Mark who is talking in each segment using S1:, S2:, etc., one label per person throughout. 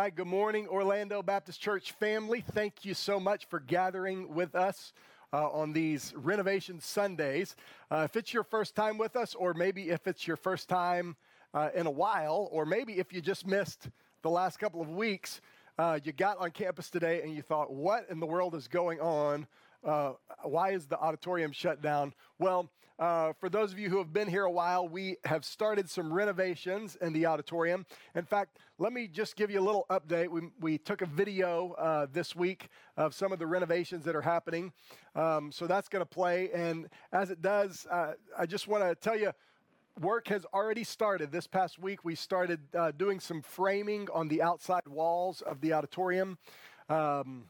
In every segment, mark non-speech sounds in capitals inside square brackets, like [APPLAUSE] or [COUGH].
S1: Right, good morning, Orlando Baptist Church family. Thank you so much for gathering with us uh, on these renovation Sundays. Uh, if it's your first time with us, or maybe if it's your first time uh, in a while, or maybe if you just missed the last couple of weeks, uh, you got on campus today and you thought, what in the world is going on? Uh, why is the auditorium shut down? Well, uh, for those of you who have been here a while, we have started some renovations in the auditorium. In fact, let me just give you a little update. We, we took a video uh, this week of some of the renovations that are happening. Um, so that's going to play. And as it does, uh, I just want to tell you, work has already started. This past week, we started uh, doing some framing on the outside walls of the auditorium. Um,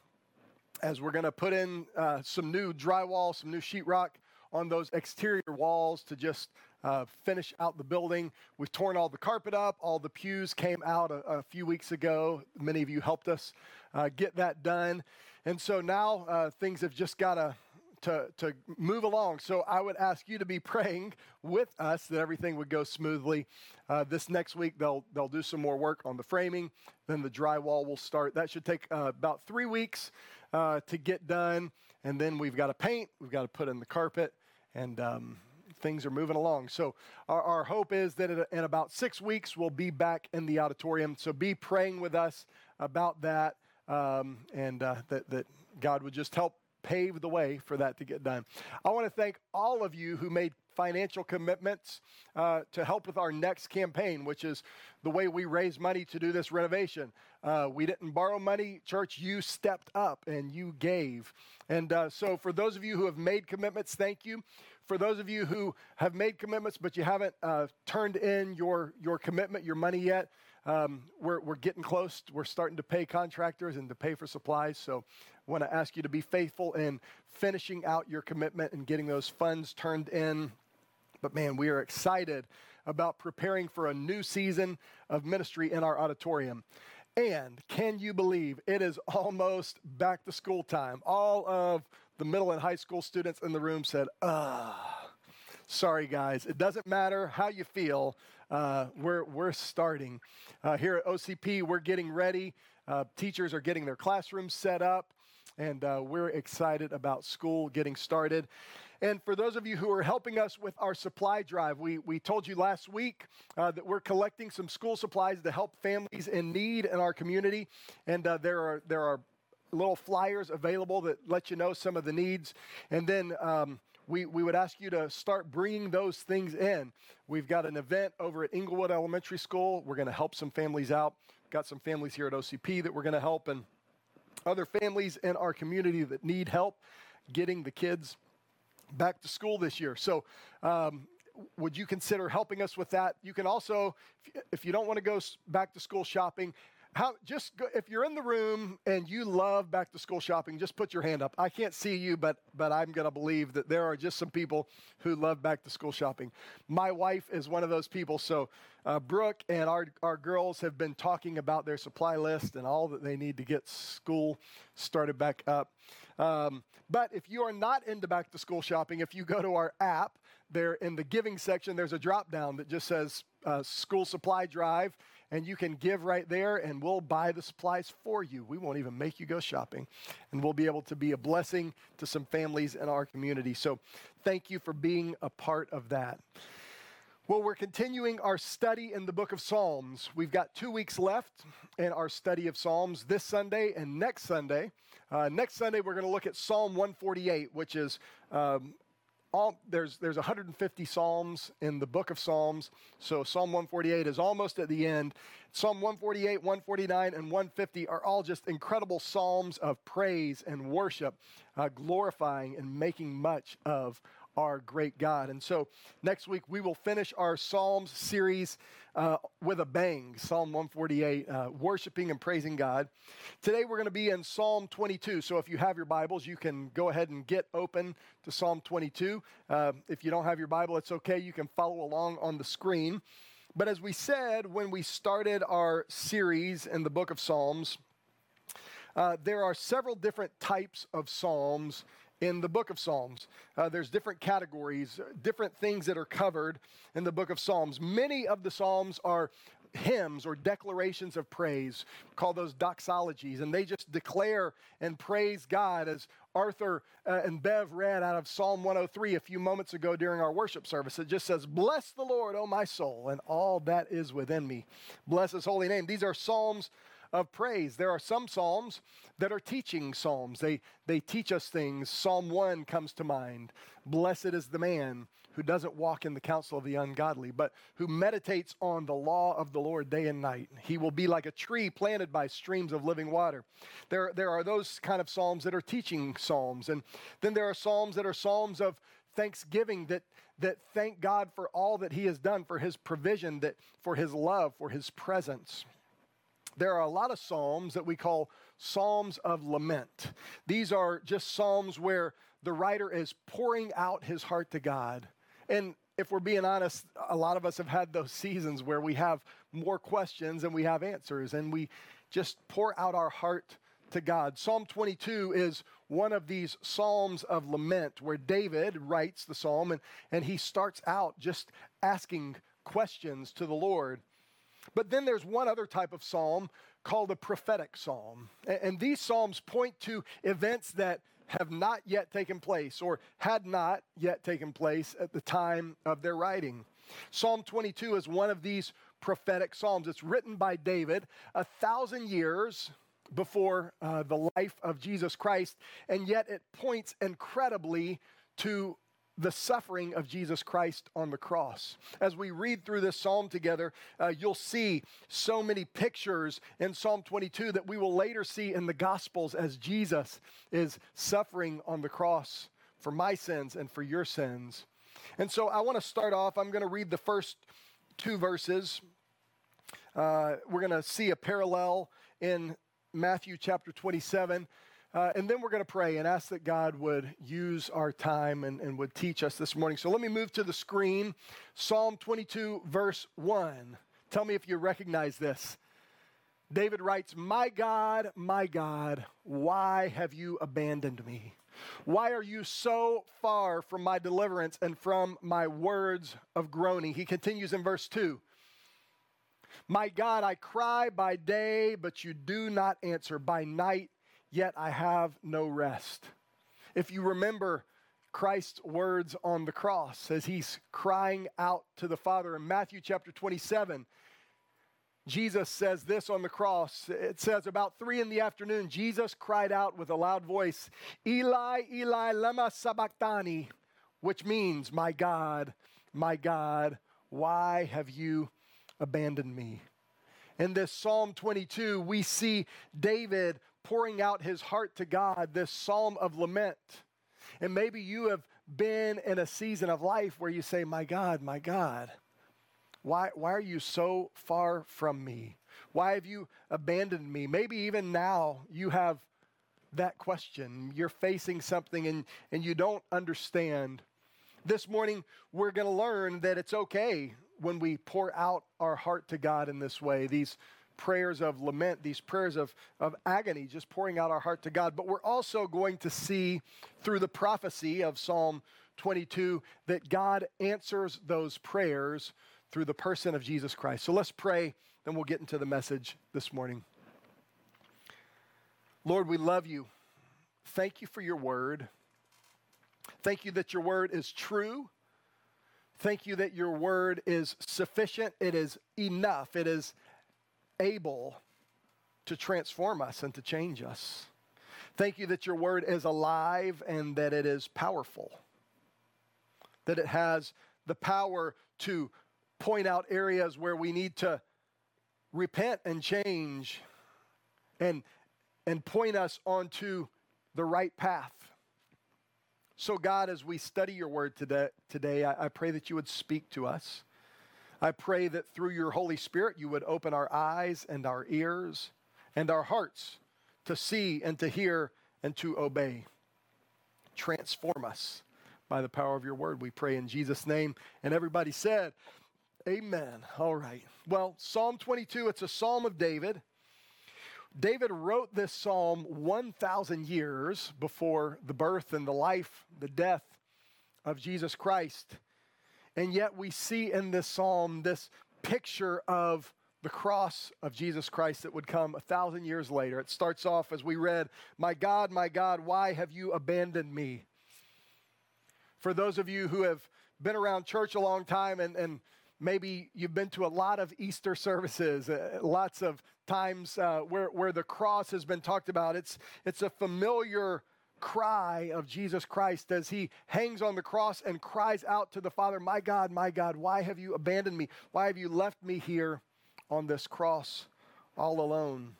S1: as we're going to put in uh, some new drywall, some new sheetrock on those exterior walls to just uh, finish out the building. We've torn all the carpet up. All the pews came out a, a few weeks ago. Many of you helped us uh, get that done. And so now uh, things have just got to to, move along. So I would ask you to be [LAUGHS] praying with us that everything would go smoothly. Uh, this next week, they'll, they'll do some more work on the framing. Then the drywall will start. That should take uh, about three weeks uh, to get done. And then we've got to paint, we've got to put in the carpet, and um, things are moving along. So our, our hope is that in about six weeks, we'll be back in the auditorium. So be praying with us about that. Um, and uh, that, that God would just help pave the way for that to get done. I want to thank all of you who made financial commitments uh, to help with our next campaign, which is the way we raise money to do this renovation. Uh, we didn't borrow money, church, you stepped up and you gave. And uh, so, for those of you who have made commitments, thank you. For those of you who have made commitments but you haven't uh, turned in your, your commitment, your money yet, um, we're, we're getting close. We're starting to pay contractors and to pay for supplies. So I want to ask you to be faithful in finishing out your commitment and getting those funds turned in. But man, we are excited about preparing for a new season of ministry in our auditorium. And can you believe it is almost back to school time? All of the middle and high school students in the room said, ah. Sorry, guys. It doesn't matter how you feel. Uh, we're, we're starting. Uh, here at OCP, we're getting ready. Uh, teachers are getting their classrooms set up, and uh, we're excited about school getting started. And for those of you who are helping us with our supply drive, we, we told you last week uh, that we're collecting some school supplies to help families in need in our community. And uh, there, are, there are little flyers available that let you know some of the needs. And then um, we, we would ask you to start bringing those things in. We've got an event over at Englewood Elementary School. We're going to help some families out. Got some families here at OCP that we're going to help, and other families in our community that need help getting the kids back to school this year. So, um, would you consider helping us with that? You can also, if you don't want to go back to school shopping, how just go, if you're in the room and you love back to school shopping, just put your hand up. I can't see you, but but I'm going to believe that there are just some people who love back to school shopping. My wife is one of those people. So uh, Brooke and our our girls have been talking about their supply list and all that they need to get school started back up. Um, but if you are not into back to school shopping, if you go to our app, there in the giving section, there's a drop down that just says uh, school supply drive, and you can give right there, and we'll buy the supplies for you. We won't even make you go shopping, and we'll be able to be a blessing to some families in our community. So, thank you for being a part of that. Well, we're continuing our study in the book of Psalms. We've got two weeks left in our study of Psalms this Sunday and next Sunday. Uh, next Sunday, we're going to look at Psalm 148, which is um, all, there's, there's 150 Psalms in the book of Psalms. So Psalm 148 is almost at the end. Psalm 148, 149, and 150 are all just incredible Psalms of praise and worship, uh, glorifying and making much of our great God. And so next week we will finish our Psalms series uh, with a bang Psalm 148, uh, worshiping and praising God. Today we're going to be in Psalm 22. So if you have your Bibles, you can go ahead and get open to Psalm 22. Uh, if you don't have your Bible, it's okay. You can follow along on the screen. But as we said when we started our series in the book of Psalms, uh, there are several different types of psalms in the book of Psalms. Uh, there's different categories, different things that are covered in the book of Psalms. Many of the Psalms are hymns or declarations of praise. Call those doxologies. And they just declare and praise God as Arthur uh, and Bev read out of Psalm 103 a few moments ago during our worship service. It just says, Bless the Lord, O my soul, and all that is within me. Bless his holy name. These are psalms of praise. There are some psalms that are teaching psalms. They, they teach us things. Psalm 1 comes to mind. Blessed is the man who doesn't walk in the counsel of the ungodly, but who meditates on the law of the Lord day and night. He will be like a tree planted by streams of living water. There, there are those kind of psalms that are teaching psalms. And then there are psalms that are psalms of thanksgiving that, that thank God for all that He has done, for His provision, that, for His love, for His presence there are a lot of psalms that we call psalms of lament. These are just psalms where the writer is pouring out his heart to God. And if we're being honest, a lot of us have had those seasons where we have more questions than we have answers, and we just pour out our heart to God. Psalm 22 is one of these psalms of lament where David writes the psalm and, and he starts out just asking questions to the Lord. But then there's one other type of psalm called a prophetic psalm. And these psalms point to events that have not yet taken place or had not yet taken place at the time of their writing. Psalm 22 is one of these prophetic psalms. It's written by David a thousand years before uh, the life of Jesus Christ, and yet it points incredibly to the suffering of Jesus Christ on the cross. As we read through this psalm together, uh, you'll see so many pictures in Psalm 22 that we will later see in the Gospels as Jesus is suffering on the cross for my sins and for your sins. And so I want to start off, I'm going to read the first two verses. Uh, we're going to see a parallel in Matthew chapter 27 uh, and then we're going to pray and ask that God would use our time and, and would teach us this morning. So let me move to the screen. Psalm 22, verse 1. Tell me if you recognize this. David writes, My God, my God, why have you abandoned me? Why are you so far from my deliverance and from my words of groaning? He continues in verse 2. My God, I cry by day, but you do not answer. By night, yet I have no rest. If you remember Christ's words on the cross as he's crying out to the Father in Matthew chapter 27, Jesus says this on the cross. It says, about three in the afternoon, Jesus cried out with a loud voice, Eli, Eli, lema sabachthani, which means, My God, my God, why have you abandoned me? In this Psalm 22, we see David pouring out his heart to God, this psalm of lament. And maybe you have been in a season of life where you say, My God, my God, why, why are you so far from me? Why have you abandoned me? Maybe even now you have that question. You're facing something and, and you don't understand. This morning, we're going to learn that it's okay when we pour out our heart to God in this way. These prayers of lament, these prayers of, of agony, just pouring out our heart to God. But we're also going to see through the prophecy of Psalm 22 that God answers those prayers through the person of Jesus Christ. So let's pray, then we'll get into the message this morning. Lord, we love you. Thank you for your word. Thank you that your word is true. Thank you that your word is sufficient. It is enough. It is able to transform us and to change us. Thank you that your word is alive and that it is powerful, that it has the power to point out areas where we need to repent and change and, and point us onto the right path. So, God, as we study your word today, today I, I pray that you would speak to us. I pray that through your Holy Spirit, you would open our eyes and our ears and our hearts to see and to hear and to obey. Transform us by the power of your word. We pray in Jesus' name. And everybody said, Amen. All right. Well, Psalm 22, it's a psalm of David. David wrote this psalm 1,000 years before the birth and the life, the death of Jesus Christ. And yet we see in this psalm this picture of the cross of Jesus Christ that would come a thousand years later. It starts off as we read, My God, my God, why have you abandoned me? For those of you who have been around church a long time and, and maybe you've been to a lot of Easter services, uh, lots of times uh, where, where the cross has been talked about, it's, it's a familiar cry of Jesus Christ as he hangs on the cross and cries out to the Father, My God, my God, why have you abandoned me? Why have you left me here? on this cross all alone.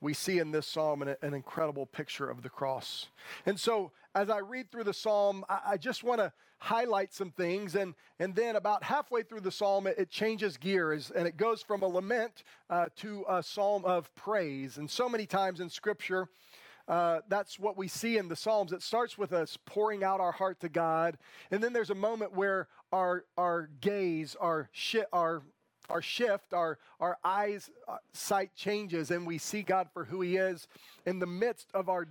S1: We see in this psalm an, an incredible picture of the cross. And so, as I read through the psalm, I, I just want to highlight some things. And, and then, about halfway through the psalm, it, it changes gears and it goes from a lament uh, to a psalm of praise. And so many times in Scripture, uh, that's what we see in the Psalms. It starts with us pouring out our heart to God, and then there's a moment where our our gaze, our our our shift, our, our eyes uh, sight changes, and we see God for who He is in the midst of our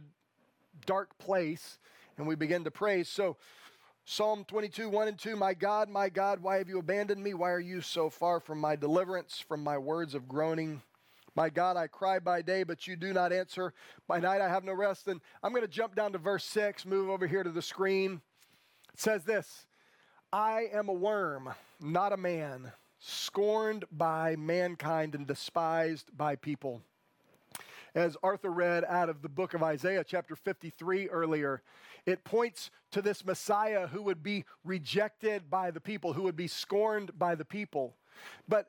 S1: dark place, and we begin to praise. So, Psalm 22, 1 and 2 My God, my God, why have you abandoned me? Why are you so far from my deliverance, from my words of groaning? My God, I cry by day, but you do not answer. By night I have no rest. And I'm going to jump down to verse 6, move over here to the screen. It says this I am a worm, not a man scorned by mankind and despised by people. As Arthur read out of the book of Isaiah, chapter 53 earlier, it points to this Messiah who would be rejected by the people, who would be scorned by the people. But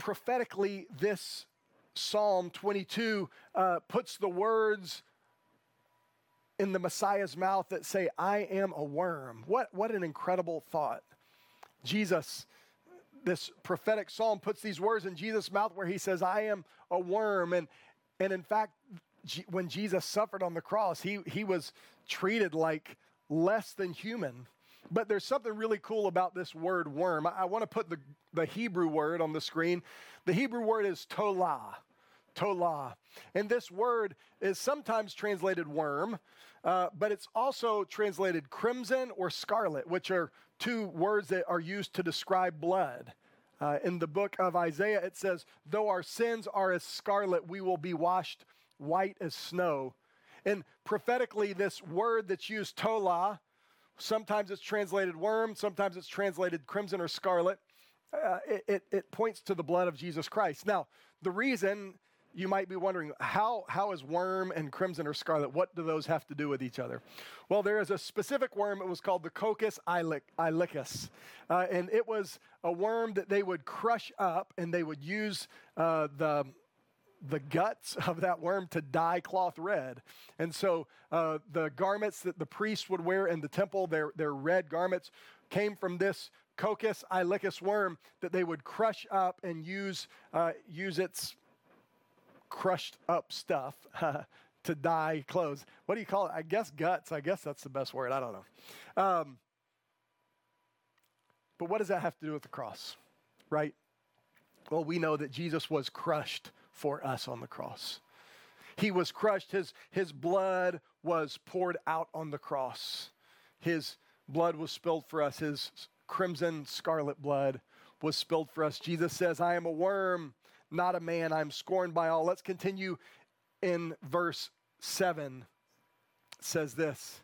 S1: prophetically, this Psalm 22 uh, puts the words in the Messiah's mouth that say, I am a worm. What, what an incredible thought. Jesus this prophetic psalm puts these words in Jesus' mouth where he says, I am a worm. And, and in fact, G- when Jesus suffered on the cross, he, he was treated like less than human. But there's something really cool about this word worm. I, I want to put the, the Hebrew word on the screen. The Hebrew word is tolah. Tolah. And this word is sometimes translated worm, uh, but it's also translated crimson or scarlet, which are two words that are used to describe blood. Uh, in the book of Isaiah, it says, Though our sins are as scarlet, we will be washed white as snow. And prophetically, this word that's used, tolah, sometimes it's translated worm, sometimes it's translated crimson or scarlet. Uh, it, it, it points to the blood of Jesus Christ. Now, the reason you might be wondering how, how is worm and crimson or scarlet what do those have to do with each other well there is a specific worm it was called the coccus ilicis uh, and it was a worm that they would crush up and they would use uh, the the guts of that worm to dye cloth red. And so uh, the garments that the priests would wear in the temple, their, their red garments, came from this coccus ilicis worm that they would crush up and use, uh, use its crushed up stuff [LAUGHS] to dye clothes. What do you call it? I guess guts. I guess that's the best word. I don't know. Um, but what does that have to do with the cross, right? Well, we know that Jesus was crushed for us on the cross. He was crushed, his, his blood was poured out on the cross. His blood was spilled for us, his crimson scarlet blood was spilled for us. Jesus says, I am a worm not a man. I'm scorned by all. Let's continue in verse 7. It says this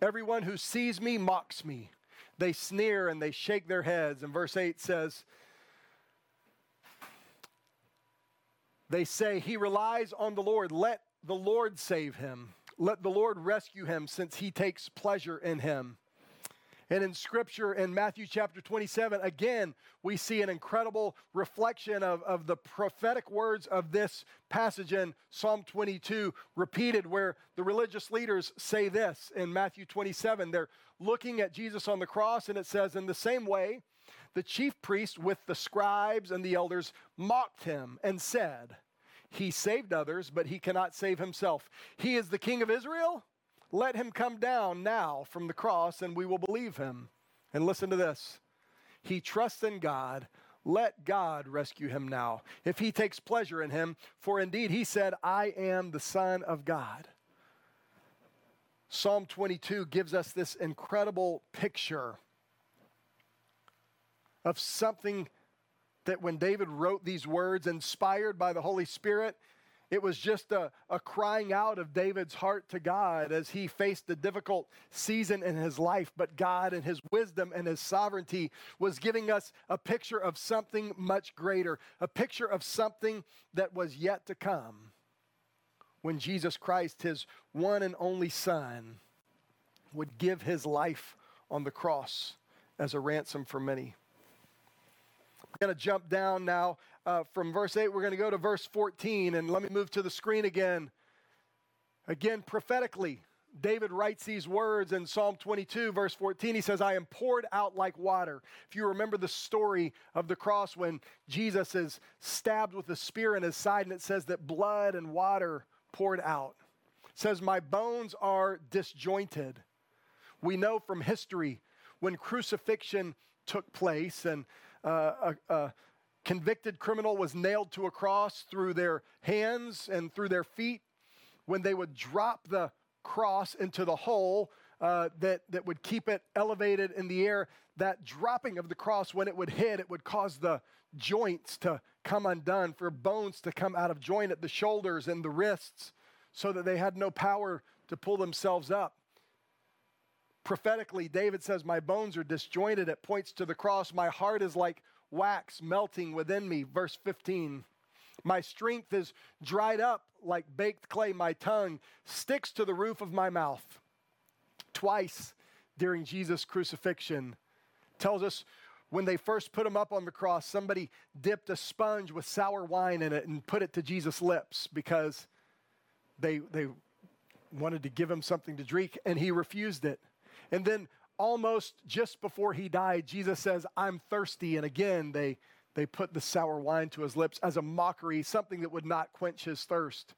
S1: Everyone who sees me mocks me. They sneer and they shake their heads. And verse 8 says, They say, He relies on the Lord. Let the Lord save him. Let the Lord rescue him, since he takes pleasure in him. And in Scripture, in Matthew chapter 27, again, we see an incredible reflection of, of the prophetic words of this passage in Psalm 22, repeated, where the religious leaders say this in Matthew 27. They're looking at Jesus on the cross, and it says, In the same way, the chief priests with the scribes and the elders mocked him and said, He saved others, but he cannot save himself. He is the king of Israel? Let him come down now from the cross and we will believe him. And listen to this He trusts in God. Let God rescue him now, if he takes pleasure in him. For indeed, he said, I am the Son of God. Psalm 22 gives us this incredible picture of something that when David wrote these words, inspired by the Holy Spirit, it was just a, a crying out of David's heart to God as he faced the difficult season in his life. But God, in his wisdom and his sovereignty, was giving us a picture of something much greater, a picture of something that was yet to come when Jesus Christ, his one and only Son, would give his life on the cross as a ransom for many. Going to jump down now uh, from verse 8. We're going to go to verse 14, and let me move to the screen again. Again, prophetically, David writes these words in Psalm 22, verse 14. He says, I am poured out like water. If you remember the story of the cross when Jesus is stabbed with a spear in his side, and it says that blood and water poured out. It says, My bones are disjointed. We know from history when crucifixion took place and uh, a, a convicted criminal was nailed to a cross through their hands and through their feet, when they would drop the cross into the hole uh, that, that would keep it elevated in the air, that dropping of the cross, when it would hit, it would cause the joints to come undone, for bones to come out of joint at the shoulders and the wrists, so that they had no power to pull themselves up. Prophetically, David says, My bones are disjointed. It points to the cross. My heart is like wax melting within me. Verse 15. My strength is dried up like baked clay. My tongue sticks to the roof of my mouth. Twice during Jesus' crucifixion, tells us when they first put him up on the cross, somebody dipped a sponge with sour wine in it and put it to Jesus' lips because they, they wanted to give him something to drink, and he refused it. And then almost just before he died, Jesus says, I'm thirsty. And again, they, they put the sour wine to his lips as a mockery, something that would not quench his thirst.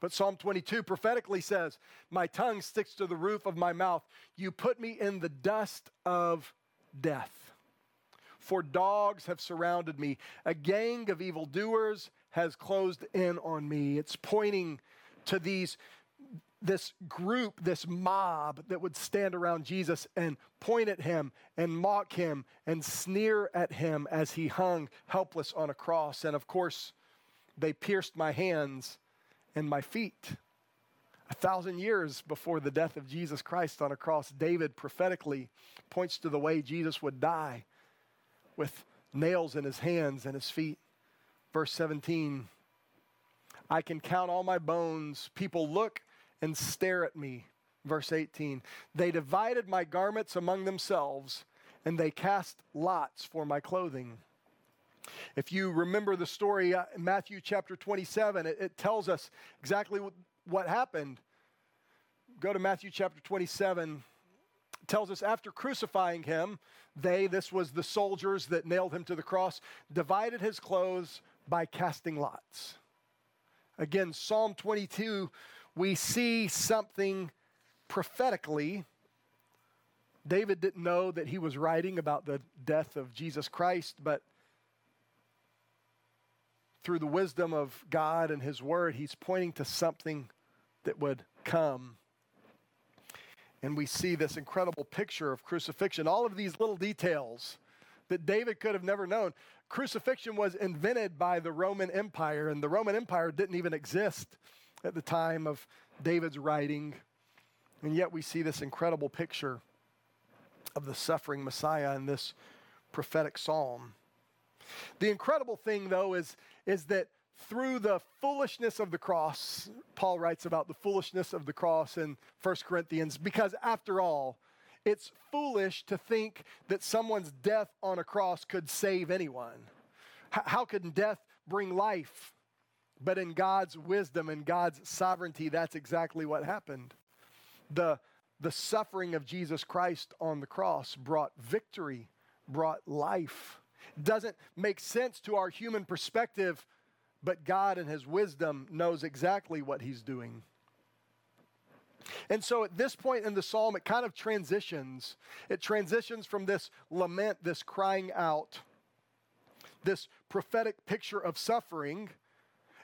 S1: But Psalm 22 prophetically says, My tongue sticks to the roof of my mouth. You put me in the dust of death. For dogs have surrounded me. A gang of evildoers has closed in on me. It's pointing to these this group, this mob that would stand around Jesus and point at him and mock him and sneer at him as he hung helpless on a cross. And of course, they pierced my hands and my feet. A thousand years before the death of Jesus Christ on a cross, David prophetically points to the way Jesus would die with nails in his hands and his feet. Verse 17 I can count all my bones. People look and stare at me. Verse 18 They divided my garments among themselves, and they cast lots for my clothing. If you remember the story uh, in Matthew chapter 27, it, it tells us exactly what, what happened. Go to Matthew chapter 27 tells us after crucifying him, they, this was the soldiers that nailed him to the cross, divided his clothes by casting lots. Again, Psalm 22 we see something prophetically. David didn't know that he was writing about the death of Jesus Christ, but through the wisdom of God and his word, he's pointing to something that would come. And we see this incredible picture of crucifixion, all of these little details that David could have never known. Crucifixion was invented by the Roman Empire, and the Roman Empire didn't even exist at the time of David's writing. And yet we see this incredible picture of the suffering Messiah in this prophetic psalm. The incredible thing, though, is, is that through the foolishness of the cross, Paul writes about the foolishness of the cross in 1 Corinthians, because after all, it's foolish to think that someone's death on a cross could save anyone. How could death bring life? But in God's wisdom and God's sovereignty, that's exactly what happened. The, the suffering of Jesus Christ on the cross brought victory, brought life. Doesn't make sense to our human perspective, but God in His wisdom knows exactly what He's doing. And so at this point in the psalm, it kind of transitions. It transitions from this lament, this crying out, this prophetic picture of suffering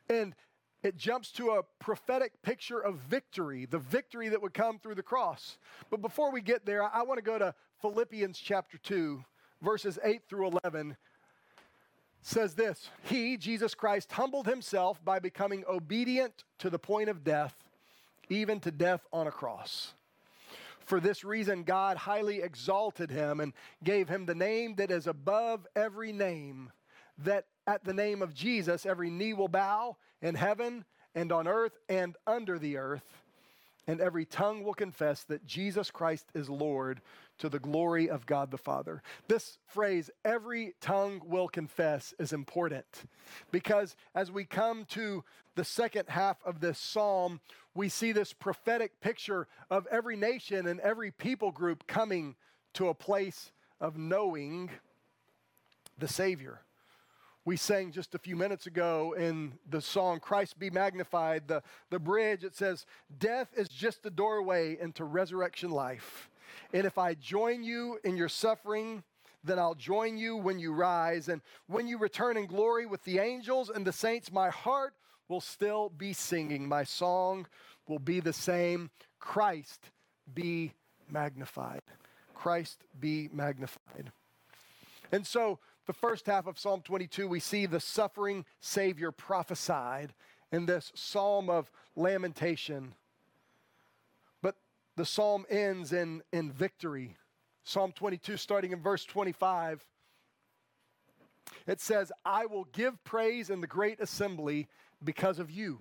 S1: and it jumps to a prophetic picture of victory, the victory that would come through the cross. But before we get there, I want to go to Philippians chapter 2, verses 8 through 11. says this He, Jesus Christ, humbled himself by becoming obedient to the point of death, even to death on a cross. For this reason, God highly exalted him and gave him the name that is above every name, that at the name of Jesus every knee will bow in heaven and on earth and under the earth, and every tongue will confess that Jesus Christ is Lord to the glory of God the Father. This phrase, every tongue will confess, is important because as we come to the second half of this psalm, we see this prophetic picture of every nation and every people group coming to a place of knowing the Savior. We sang just a few minutes ago in the song Christ Be Magnified, the, the bridge, it says, Death is just the doorway into resurrection life. And if I join you in your suffering, then I'll join you when you rise. And when you return in glory with the angels and the saints, my heart will still be singing. My song will be the same. Christ be magnified. Christ be magnified. And so, the first half of Psalm 22, we see the suffering Savior prophesied in this psalm of lamentation But the psalm ends in, in victory. Psalm 22, starting in verse 25, it says, I will give praise in the great assembly because of you.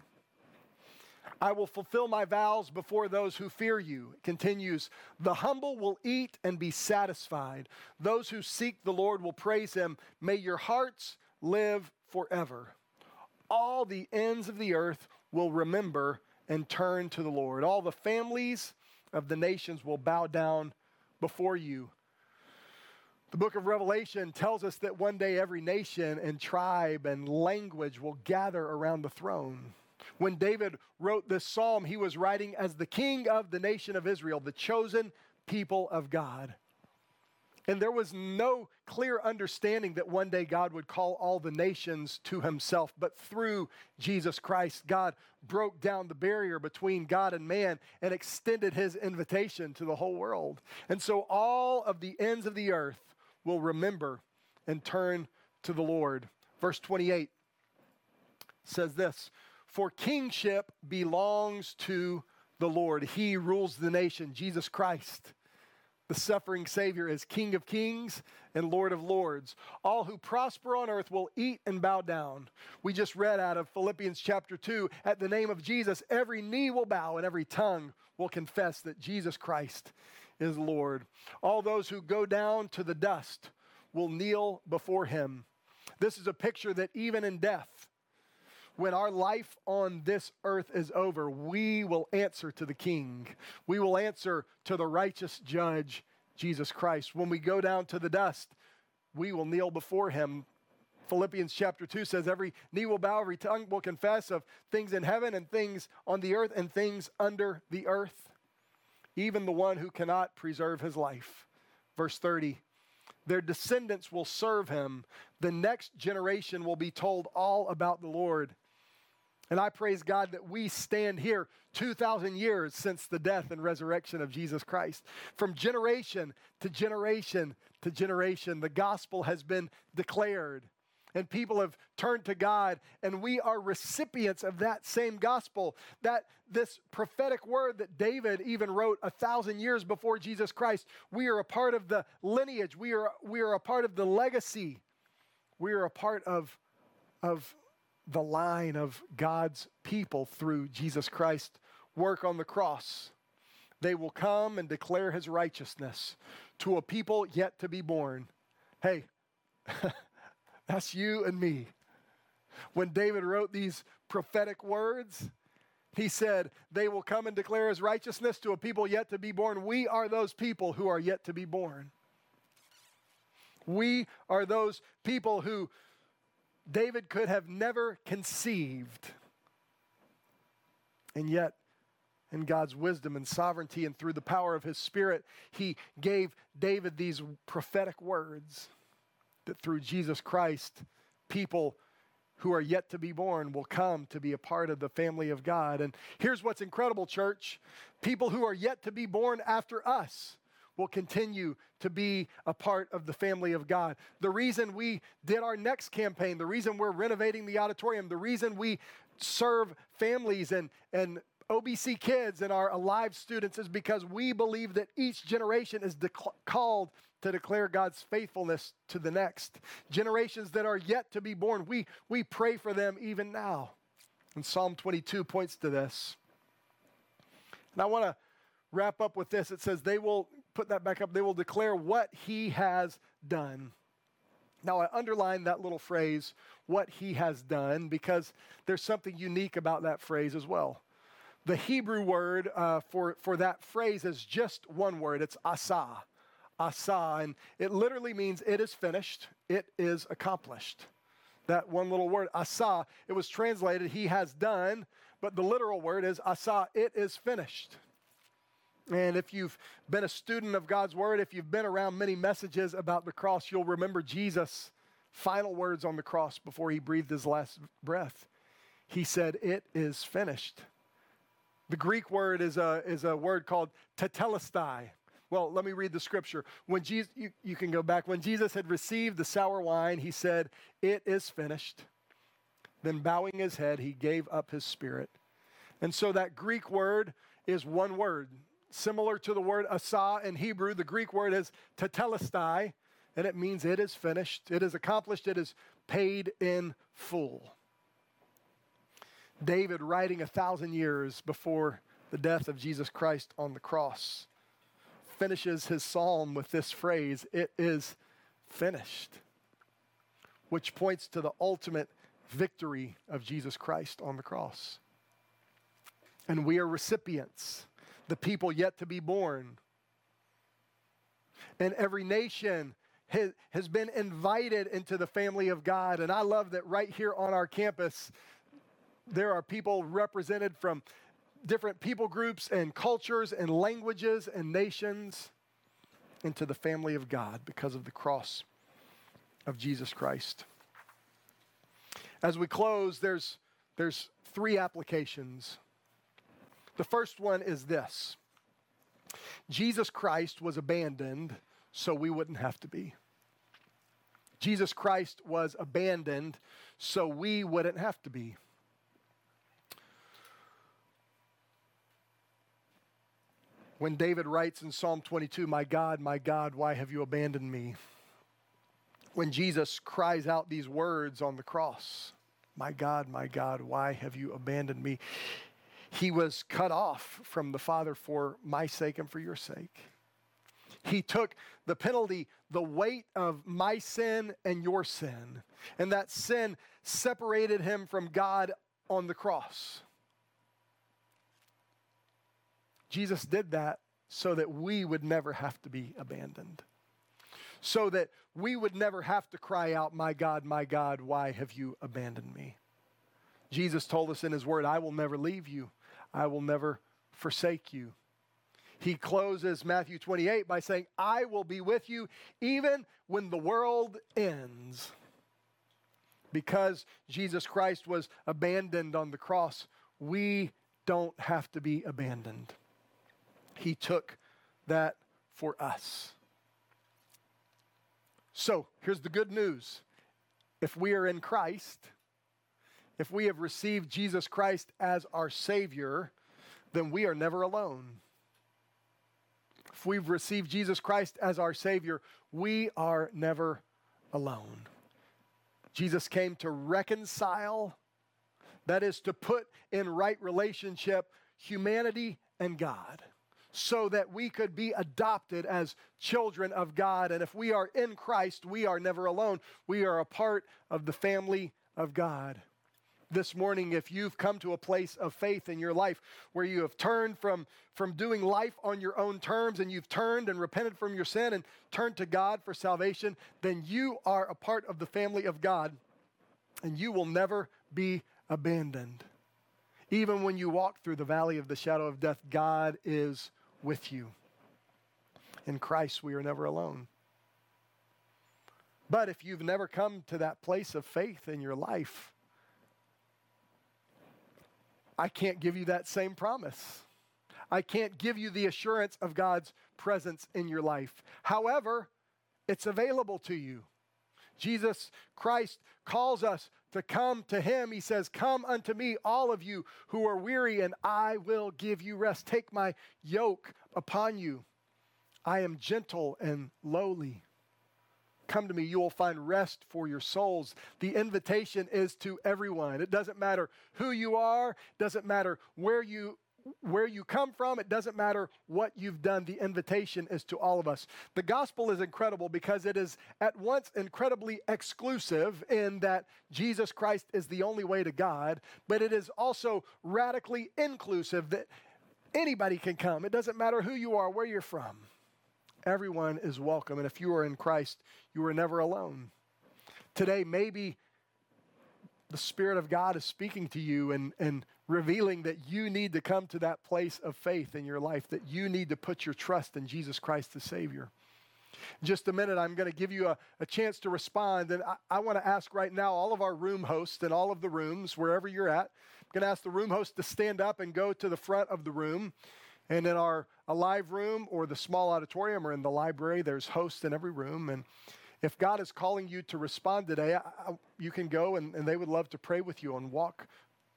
S1: I will fulfill my vows before those who fear you. It continues, the humble will eat and be satisfied. Those who seek the Lord will praise him. May your hearts live forever. All the ends of the earth will remember and turn to the Lord. All the families of the nations will bow down before you. The book of Revelation tells us that one day every nation and tribe and language will gather around the throne. When David wrote this psalm, he was writing as the king of the nation of Israel, the chosen people of God. And there was no clear understanding that one day God would call all the nations to himself. But through Jesus Christ, God broke down the barrier between God and man and extended his invitation to the whole world. And so all of the ends of the earth will remember and turn to the Lord. Verse 28 says this For kingship belongs to the Lord, He rules the nation, Jesus Christ. The suffering Savior is King of kings and Lord of lords. All who prosper on earth will eat and bow down. We just read out of Philippians chapter 2 at the name of Jesus, every knee will bow and every tongue will confess that Jesus Christ is Lord. All those who go down to the dust will kneel before him. This is a picture that even in death, when our life on this earth is over, we will answer to the King. We will answer to the righteous judge, Jesus Christ. When we go down to the dust, we will kneel before him. Philippians chapter 2 says, Every knee will bow, every tongue will confess of things in heaven and things on the earth and things under the earth, even the one who cannot preserve his life. Verse 30 Their descendants will serve him. The next generation will be told all about the Lord. And I praise God that we stand here 2,000 years since the death and resurrection of Jesus Christ. From generation to generation to generation, the gospel has been declared. And people have turned to God, and we are recipients of that same gospel. That this prophetic word that David even wrote a thousand years before Jesus Christ, we are a part of the lineage, we are, we are a part of the legacy, we are a part of, of the line of God's people through Jesus Christ's work on the cross. They will come and declare his righteousness to a people yet to be born. Hey, [LAUGHS] that's you and me. When David wrote these prophetic words, he said, They will come and declare his righteousness to a people yet to be born. We are those people who are yet to be born. We are those people who David could have never conceived. And yet, in God's wisdom and sovereignty and through the power of his spirit, he gave David these prophetic words that through Jesus Christ, people who are yet to be born will come to be a part of the family of God. And here's what's incredible, church people who are yet to be born after us will continue to be a part of the family of God. The reason we did our next campaign, the reason we're renovating the auditorium, the reason we serve families and, and OBC kids and our alive students is because we believe that each generation is called to declare God's faithfulness to the next. Generations that are yet to be born, we, we pray for them even now. And Psalm 22 points to this. And I want to wrap up with this. It says, They will, put that back up, they will declare what he has done. Now, I underline that little phrase, what he has done, because there's something unique about that phrase as well. The Hebrew word uh, for, for that phrase is just one word it's asa. Asa. And it literally means it is finished, it is accomplished. That one little word, asa, it was translated, he has done, but the literal word is asa, it is finished. And if you've been a student of God's word, if you've been around many messages about the cross, you'll remember Jesus' final words on the cross before he breathed his last breath. He said, It is finished. The Greek word is a, is a word called tetelestai. Well, let me read the scripture. When Jesus, you, you can go back. When Jesus had received the sour wine, he said, It is finished. Then, bowing his head, he gave up his spirit. And so, that Greek word is one word. Similar to the word asa in Hebrew, the Greek word is tetelestai, and it means it is finished, it is accomplished, it is paid in full. David, writing a thousand years before the death of Jesus Christ on the cross, finishes his psalm with this phrase It is finished, which points to the ultimate victory of Jesus Christ on the cross. And we are recipients, the people yet to be born. And every nation has, been invited into the family of God. And I love that right here on our campus, there are people represented from different people groups and cultures and languages and nations into the family of God because of the cross of Jesus Christ. As we close, there's, there's three applications. The first one is this Jesus Christ was abandoned so we wouldn't have to be. Jesus Christ was abandoned so we wouldn't have to be. when David writes in Psalm 22, My God, my God, why have you abandoned me? When Jesus cries out these words on the cross, My God, my God, why have you abandoned me? He was cut off from the Father for my sake and for your sake. He took the penalty, the weight of my sin and your sin. And that sin separated him from God on the cross. Jesus did that so that we would never have to be abandoned. So that we would never have to cry out, My God, my God, why have you abandoned me? Jesus told us in his word, I will never leave you, I will never forsake you. He closes Matthew 28 by saying, I will be with you even when the world ends. Because Jesus Christ was abandoned on the cross, we don't have to be abandoned. He took that for us. So here's the good news if we are in Christ, if we have received Jesus Christ as our Savior, then we are never alone. If we've received Jesus Christ as our Savior, we are never alone. Jesus came to reconcile, that is, to put in right relationship humanity and God so that we could be adopted as children of God. And if we are in Christ, we are never alone. We are a part of the family of God. This morning, if you've come to a place of faith in your life where you have turned from, from doing life on your own terms and you've turned and repented from your sin and turned to God for salvation, then you are a part of the family of God and you will never be abandoned. Even when you walk through the valley of the shadow of death, God is with you. In Christ, we are never alone. But if you've never come to that place of faith in your life, I can't give you that same promise. I can't give you the assurance of God's presence in your life. However, it's available to you. Jesus Christ calls us to come to him. He says, Come unto me, all of you who are weary, and I will give you rest. Take my yoke upon you. I am gentle and lowly. Come to me, you will find rest for your souls. The invitation is to everyone. It doesn't matter who you are, doesn't matter where you where you come from, it doesn't matter what you've done. The invitation is to all of us. The gospel is incredible because it is at once incredibly exclusive in that Jesus Christ is the only way to God, but it is also radically inclusive that anybody can come. It doesn't matter who you are, where you're from. Everyone is welcome. And if you are in Christ, you are never alone. Today, maybe the Spirit of God is speaking to you and, and revealing that you need to come to that place of faith in your life, that you need to put your trust in Jesus Christ the Savior. Just a minute, I'm going to give you a, a chance to respond. And I, I want to ask right now all of our room hosts in all of the rooms, wherever you're at, I'm going to ask the room host to stand up and go to the front of the room. And in our a live room or the small auditorium or in the library, there's hosts in every room. And if God is calling you to respond today, I, I, you can go and, and they would love to pray with you and walk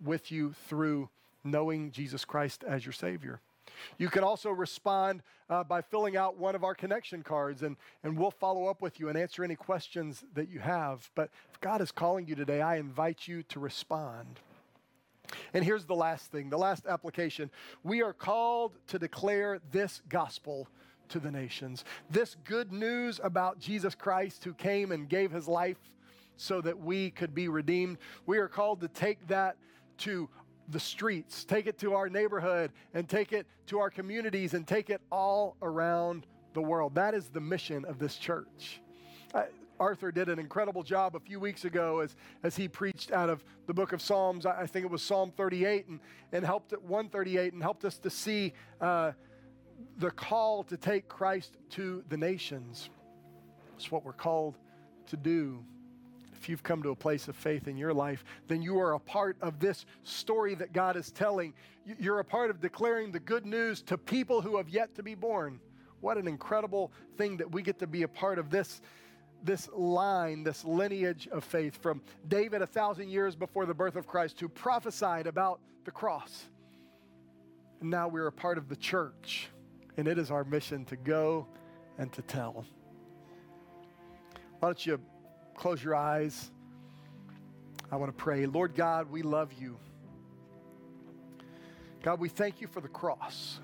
S1: with you through knowing Jesus Christ as your Savior. You can also respond uh, by filling out one of our connection cards, and, and we'll follow up with you and answer any questions that you have. But if God is calling you today, I invite you to respond. And here's the last thing the last application. We are called to declare this gospel to the nations. This good news about Jesus Christ who came and gave his life so that we could be redeemed. We are called to take that to the streets, take it to our neighborhood, and take it to our communities, and take it all around the world. That is the mission of this church. Arthur did an incredible job a few weeks ago as, as he preached out of the book of Psalms. I, think it was Psalm 38 and, and helped at 138 and helped us to see uh, the call to take Christ to the nations. It's what we're called to do. If you've come to a place of faith in your life, then you are a part of this story that God is telling. You're a part of declaring the good news to people who have yet to be born. What an incredible thing that we get to be a part of this, this line, this lineage of faith from David a thousand years before the birth of Christ, who prophesied about the cross. And now we're a part of the church and it is our mission to go and to tell. Why don't you close your eyes? I want to pray. Lord God, we love you. God, we thank you for the cross.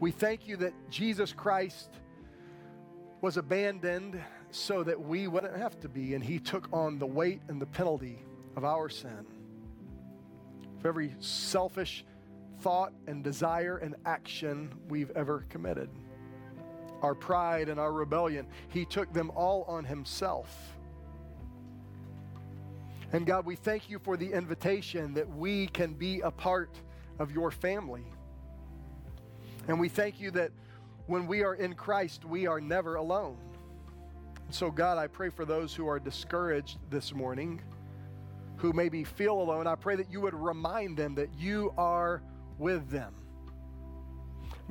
S1: We thank you that Jesus Christ was abandoned so that we wouldn't have to be, and he took on the weight and the penalty of our sin. For every selfish, thought and desire and action we've ever committed. Our pride and our rebellion, He took them all on Himself. And God, we thank you for the invitation that we can be a part of your family. And we thank you that when we are in Christ, we are never alone. So, God, I pray for those who are discouraged this morning, who maybe feel alone. I pray that you would remind them that you are with them.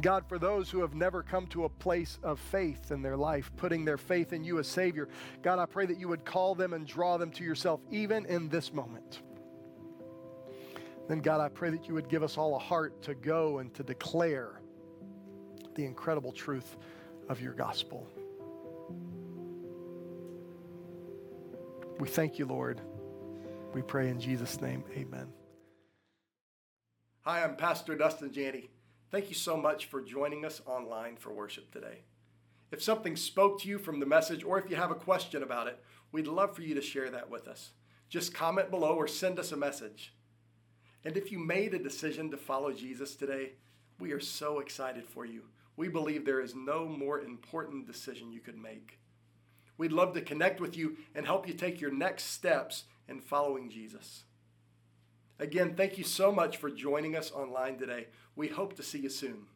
S1: God, for those who have never come to a place of faith in their life, putting their faith in you as Savior, God, I pray that you would call them and draw them to yourself even in this moment. Then, God, I pray that you would give us all a heart to go and to declare the incredible truth of your gospel. We thank you, Lord. We pray in Jesus' name, amen. Hi, I'm Pastor Dustin Janney. Thank you so much for joining us online for worship today. If something spoke to you from the message, or if you have a question about it, we'd love for you to share that with us. Just comment below or send us a message. And if you made a decision to follow Jesus today, we are so excited for you. We believe there is no more important decision you could make. We'd love to connect with you and help you take your next steps in following Jesus. Again, thank you so much for joining us online today. We hope to see you soon.